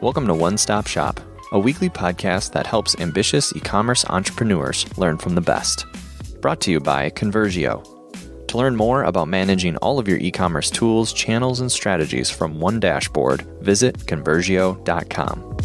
Welcome to One Stop Shop, a weekly podcast that helps ambitious e commerce entrepreneurs learn from the best. Brought to you by Conversio. To learn more about managing all of your e commerce tools, channels, and strategies from one dashboard, visit Conversio.com.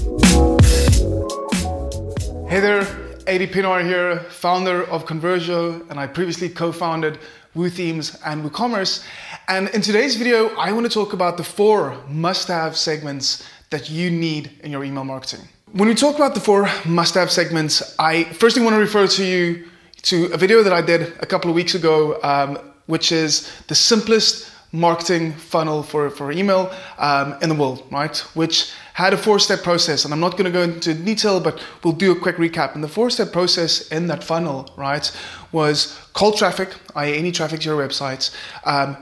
Hey there, Adii Pienaar here, founder of Conversio, and I previously co founded WooThemes and WooCommerce. And in today's video, I want to talk about the four must have segments that you need in your email marketing. When we talk about the four must have segments, I firstly want to refer to you to a video that I did a couple of weeks ago, um, which is the simplest marketing funnel for, for email um, in the world, right? Which had a four step process. And I'm not going to go into detail, but we'll do a quick recap. And the four step process in that funnel, right, was cold traffic, i.e., any traffic to your websites, um,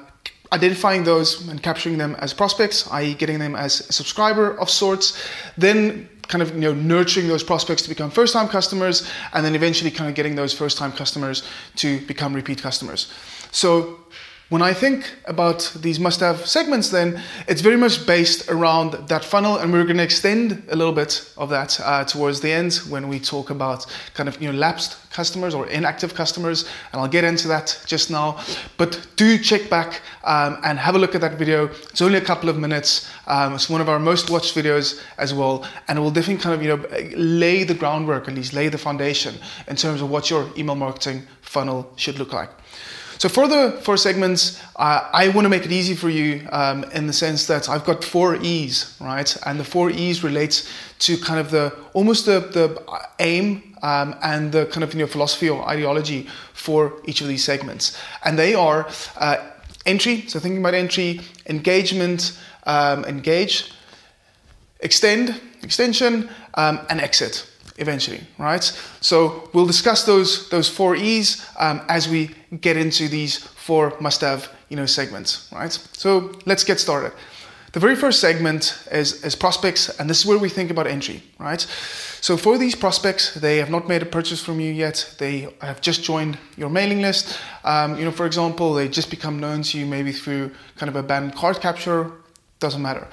identifying those and capturing them as prospects, i.e., getting them as a subscriber of sorts, then kind of you know nurturing those prospects to become first time customers and then eventually kind of getting those first time customers to become repeat customers so when I think about these must have segments, then it's very much based around that funnel, and we're going to extend a little bit of that uh, towards the end when we talk about kind of you know lapsed customers or inactive customers, and I'll get into that just now. But do check back um, and have a look at that video. It's only a couple of minutes. Um, it's one of our most watched videos as well, and it will definitely kind of you know lay the groundwork, at least lay the foundation in terms of what your email marketing funnel should look like. So for the four segments, uh, I want to make it easy for you um, in the sense that I've got four E's, right? And the four E's relates to kind of the almost the, the aim um, and the kind of you know, philosophy or ideology for each of these segments. And they are uh, entry, so thinking about entry, engagement, um, engage, extend, extension, um, and exit eventually, right? So we'll discuss those those four E's um, as we get into these four must-have you know segments, right? So let's get started. The very first segment is, is prospects, and this is where we think about entry, right? So for these prospects, they have not made a purchase from you yet. They have just joined your mailing list. Um, you know, for example, they just become known to you maybe through kind of a banned card capture. Doesn't matter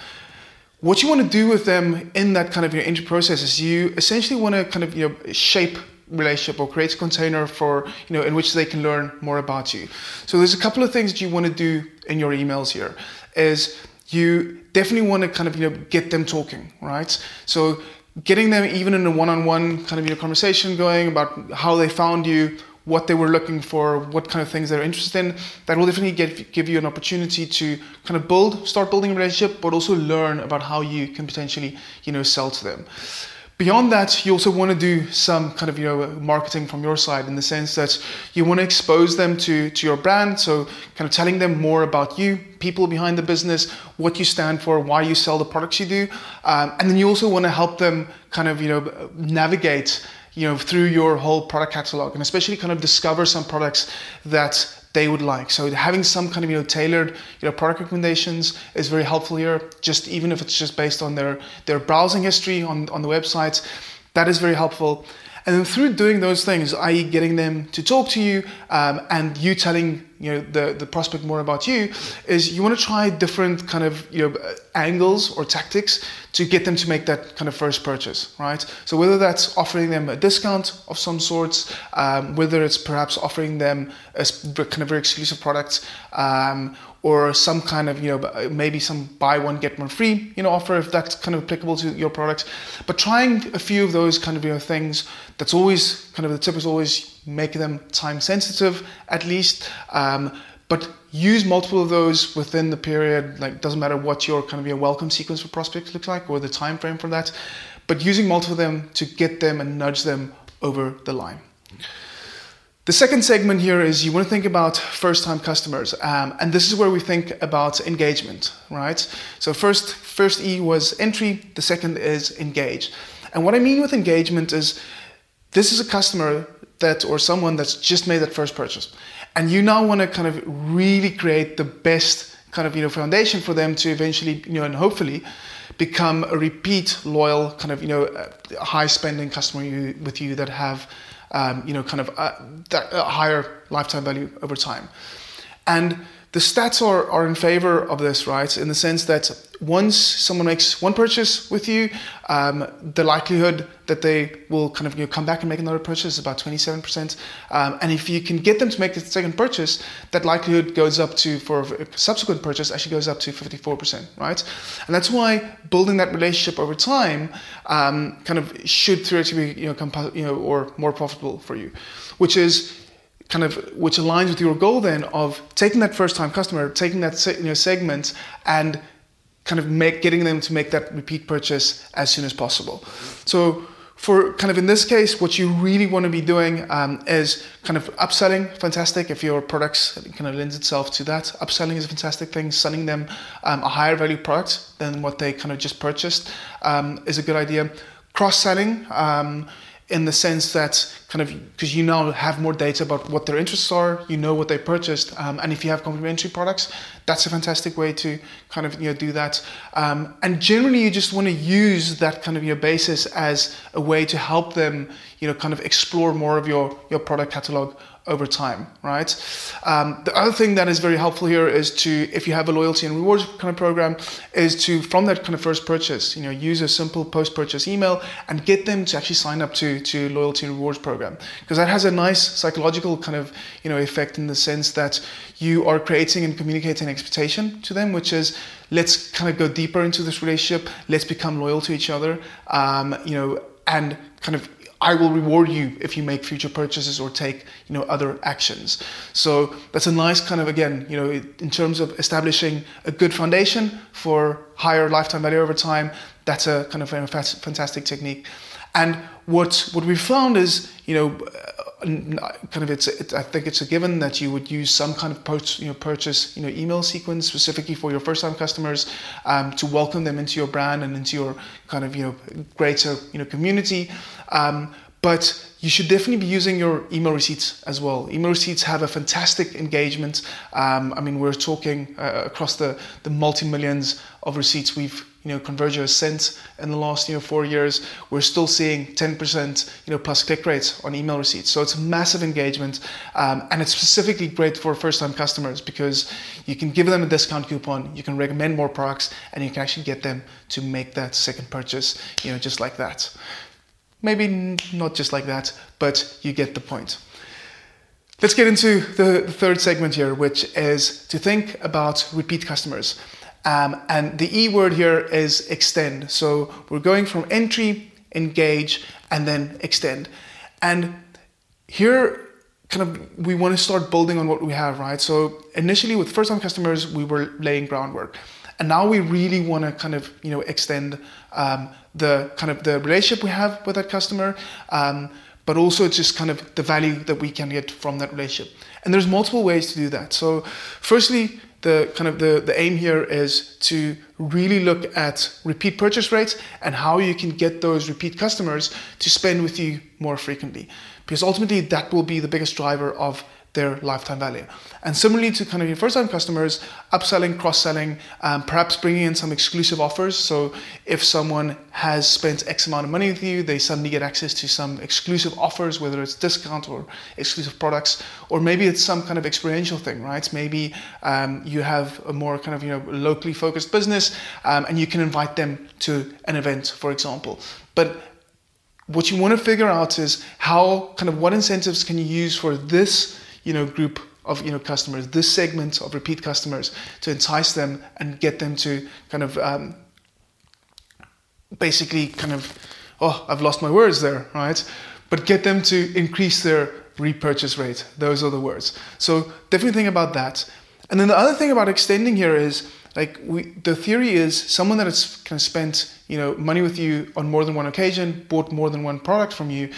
what you want to do with them in that kind of your entry process is you essentially want to kind of you know shape relationship or create a container for you know in which they can learn more about you. So there's a couple of things that you want to do in your emails here is you definitely want to kind of you know get them talking right? So getting them even in a one-on-one kind of you know conversation going about how they found you what they were looking for, what kind of things they're interested in. That will definitely get, give you an opportunity to kind of build, start building a relationship, but also learn about how you can potentially, you know, sell to them. Beyond that, you also want to do some kind of you know marketing from your side in the sense that you want to expose them to to your brand. So kind of telling them more about you, people behind the business, what you stand for, why you sell the products you do, um, and then you also want to help them kind of you know navigate you know, through your whole product catalog and especially kind of discover some products that they would like. So having some kind of you know tailored you know product recommendations is very helpful here. Just even if it's just based on their their browsing history on on the websites, that is very helpful. And then through doing those things, i.e., getting them to talk to you um, and you telling you know the, the prospect more about you, is you want to try different kind of you know angles or tactics to get them to make that kind of first purchase, right? So whether that's offering them a discount of some sorts, um, whether it's perhaps offering them a kind of very exclusive product, um, or some kind of you know maybe some buy one get one free you know offer if that's kind of applicable to your products but trying a few of those kind of you know things that's always kind of the tip is always make them time sensitive at least um, but use multiple of those within the period like doesn't matter what your kind of your welcome sequence for prospects looks like or the time frame for that but using multiple of them to get them and nudge them over the line the second segment here is you want to think about first time customers. Um, and this is where we think about engagement, right? So first, first E was entry, the second is engage. And what I mean with engagement is this is a customer that or someone that's just made that first purchase. And you now want to kind of really create the best kind of you know foundation for them to eventually you know and hopefully become a repeat loyal kind of you know high spending customer you, with you that have um, you know, kind of a, uh, that, a higher lifetime value over time. And the stats are, are in favor of this, right? In the sense that once someone makes one purchase with you, um, the likelihood that they will kind of you know, come back and make another purchase is about 27%. Um, and if you can get them to make the second purchase, that likelihood goes up to, for a subsequent purchase, actually goes up to 54%, right? And that's why building that relationship over time um, kind of should theoretically be, you know, you know, or more profitable for you, which is kind of which aligns with your goal then of taking that first time customer taking that you know, segment and kind of make getting them to make that repeat purchase as soon as possible. So for kind of in this case what you really want to be doing um, is kind of upselling fantastic. If your products kind of lends itself to that. Upselling is a fantastic thing. Selling them um, a higher value product than what they kind of just purchased um, is a good idea. Cross-selling um, in the sense that kind of because you now have more data about what their interests are, you know what they purchased, um, and if you have complementary products, that's a fantastic way to kind of you know do that. Um, and generally, you just want to use that kind of your basis as a way to help them, you know, kind of explore more of your your product catalog over time, right? Um, the other thing that is very helpful here is to, if you have a loyalty and rewards kind of program, is to, from that kind of first purchase, you know, use a simple post-purchase email and get them to actually sign up to, to loyalty and rewards program. Because that has a nice psychological kind of, you know, effect in the sense that you are creating and communicating expectation to them, which is, let's kind of go deeper into this relationship, let's become loyal to each other, um, you know, and kind of I will reward you if you make future purchases or take you know other actions. So that's a nice kind of again you know in terms of establishing a good foundation for higher lifetime value over time. That's a kind of a fantastic technique. And what what we found is you know kind of it's it, I think it's a given that you would use some kind of post, you know, purchase you know email sequence specifically for your first time customers um, to welcome them into your brand and into your kind of you know greater you know community. Um, but you should definitely be using your email receipts as well. Email receipts have a fantastic engagement. Um, I mean, we're talking uh, across the, the multi millions of receipts we've you know Conversio has sent in the last you know four years. We're still seeing 10% you know plus click rates on email receipts. So it's massive engagement, um, and it's specifically great for first-time customers because you can give them a discount coupon, you can recommend more products, and you can actually get them to make that second purchase. You know, just like that. Maybe not just like that, but you get the point. Let's get into the third segment here, which is to think about repeat customers. Um, and the E word here is extend. So we're going from entry, engage, and then extend. And here, kind of, we want to start building on what we have, right? So initially, with first-time customers, we were laying groundwork, and now we really want to kind of, you know, extend um, the kind of the relationship we have with that customer. Um, but also just kind of the value that we can get from that relationship. And there's multiple ways to do that. So, firstly, the kind of the, the aim here is to really look at repeat purchase rates and how you can get those repeat customers to spend with you more frequently. Because ultimately, that will be the biggest driver of their lifetime value. And similarly to kind of your first time customers, upselling, cross selling, um, perhaps bringing in some exclusive offers. So if someone has spent X amount of money with you, they suddenly get access to some exclusive offers, whether it's discount or exclusive products, or maybe it's some kind of experiential thing, right? Maybe um, you have a more kind of you know locally focused business, um, and you can invite them to an event, for example. But what you want to figure out is how kind of what incentives can you use for this you know group of you know customers, this segment of repeat customers, to entice them and get them to kind of um, basically kind of oh I've lost my words there right, but get them to increase their repurchase rate. Those are the words. So definitely think about that. And then the other thing about extending here is like we, the theory is someone that has kind of spent you know money with you on more than one occasion, bought more than one product from you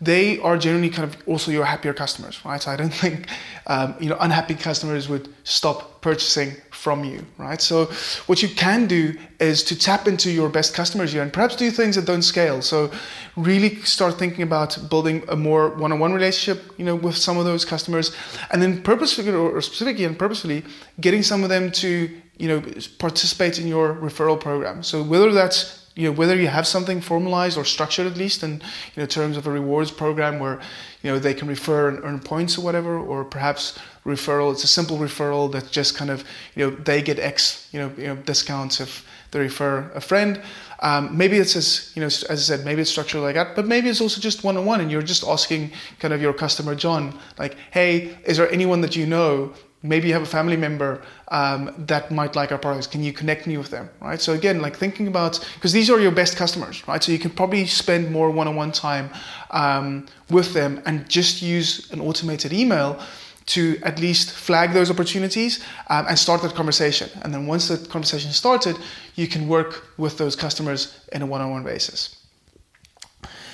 they are generally kind of also your happier customers, right? So I don't think um, you know unhappy customers would stop purchasing from you, right? So what you can do is to tap into your best customers here and perhaps do things that don't scale. So really start thinking about building a more one-on-one relationship, you know, with some of those customers, and then purposefully or specifically and purposefully getting some of them to you know participate in your referral program. So whether that's you know whether you have something formalized or structured at least in you know terms of a rewards program where you know they can refer and earn points or whatever, or perhaps referral. It's a simple referral that just kind of you know they get X you know, you know discounts if they refer a friend. Um, maybe it's as you know, as I said, maybe it's structured like that, but maybe it's also just one on one, and you're just asking kind of your customer John, like, hey, is there anyone that you know? Maybe you have a family member um, that might like our products. Can you connect me with them, right? So again, like thinking about because these are your best customers, right? So you can probably spend more one-on-one time um, with them and just use an automated email to at least flag those opportunities um, and start that conversation. And then once that conversation started, you can work with those customers in a one on one basis.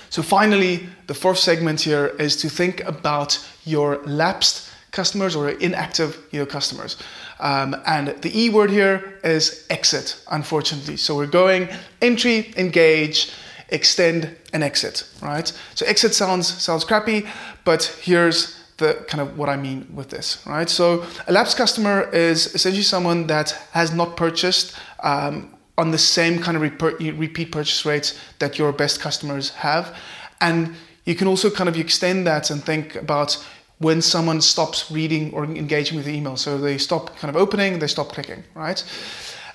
So, finally, the fourth segment here is to think about your lapsed customers or inactive you know, customers. Um, and the E word here is exit, unfortunately. So, we're going entry, engage, extend, and exit, right? So, exit sounds, sounds crappy, but here's the kind of what I mean with this, right? So a lapsed customer is essentially someone that has not purchased um, on the same kind of repeat purchase rates that your best customers have, and you can also kind of extend that and think about when someone stops reading or engaging with the email. So they stop kind of opening, they stop clicking, right?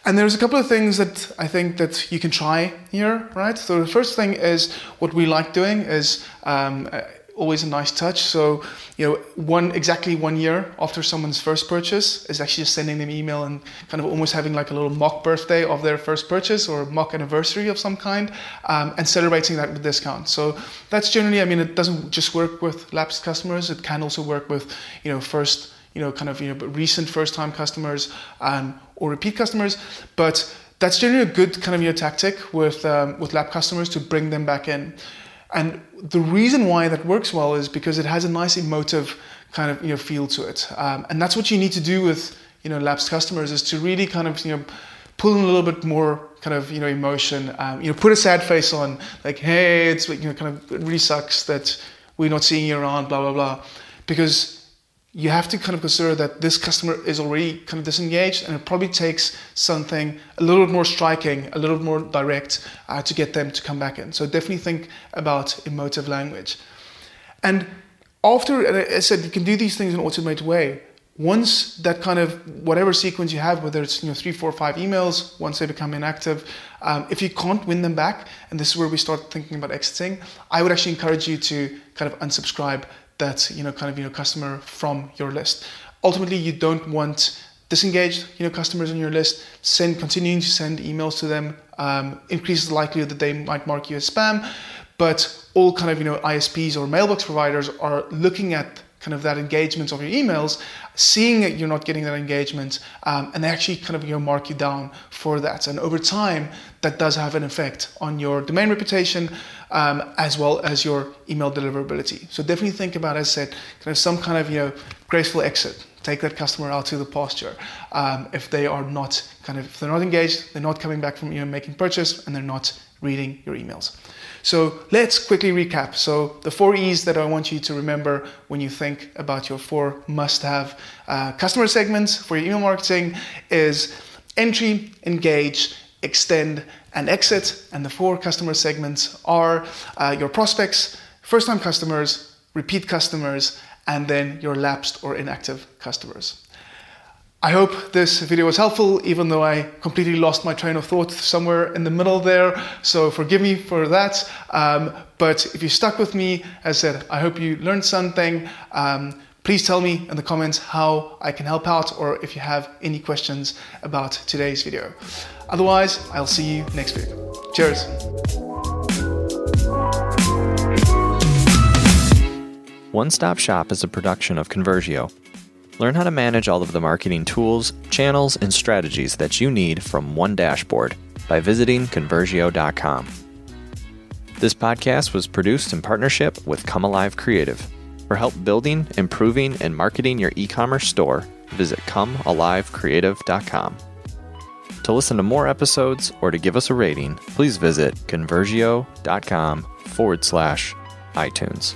And there's a couple of things that I think that you can try here, right? So the first thing is what we like doing is um, always a nice touch. So, you know, one exactly one year after someone's first purchase is actually just sending them email and kind of almost having like a little mock birthday of their first purchase or mock anniversary of some kind, um, and celebrating that with discount. So that's generally, I mean, it doesn't just work with lapsed customers. It can also work with, you know, first, you know, kind of you know recent first-time customers um, or repeat customers, but that's generally a good kind of you know tactic with um, with lap customers to bring them back in. And the reason why that works well is because it has a nice emotive kind of you know feel to it, um, and that's what you need to do with you know lapsed customers is to really kind of you know pull in a little bit more kind of you know emotion, um, you know put a sad face on, like hey, it's you know kind of it really sucks that we're not seeing you around, blah blah blah, because you have to kind of consider that this customer is already kind of disengaged and it probably takes something a little bit more striking, a little bit more direct uh, to get them to come back in. So definitely think about emotive language. And after, and I said, you can do these things in an automated way. Once that kind of whatever sequence you have, whether it's you know three, four, five emails, once they become inactive, um, if you can't win them back, and this is where we start thinking about exiting, I would actually encourage you to kind of unsubscribe that you know kind of you know customer from your list. Ultimately, you don't want disengaged you know customers on your list. Send continuing to send emails to them um, increases the likelihood that they might mark you as spam. But all kind of you know ISPs or mailbox providers are looking at kind of that engagement of your emails, seeing that you're not getting that engagement, um, and they actually kind of you know mark you down for that. And over time, that does have an effect on your domain reputation um, as well as your email deliverability. So definitely think about, as I said, kind of some kind of you know graceful exit. Take that customer out to the pasture. Um, if they are not kind of if they're not engaged, they're not coming back from you know making purchase, and they're not reading your emails. So let's quickly recap. So the four E's that I want you to remember when you think about your four must-have uh, customer segments for your email marketing is entry, engage, extend, and exit. And the four customer segments are uh, your prospects, first-time customers, repeat customers, and then your lapsed or inactive customers. I hope this video was helpful, even though I completely lost my train of thought somewhere in the middle there. So forgive me for that. Um, but if you stuck with me, as I said, I hope you learned something. Um, please tell me in the comments how I can help out or if you have any questions about today's video. Otherwise, I'll see you next week. Cheers. One Stop Shop is a production of Conversio Learn how to manage all of the marketing tools, channels, and strategies that you need from one dashboard by visiting Conversio.com. This podcast was produced in partnership with Come Alive Creative. For help building, improving, and marketing your e commerce store, visit ComeAliveCreative.com. To listen to more episodes or to give us a rating, please visit Conversio.com forward slash iTunes.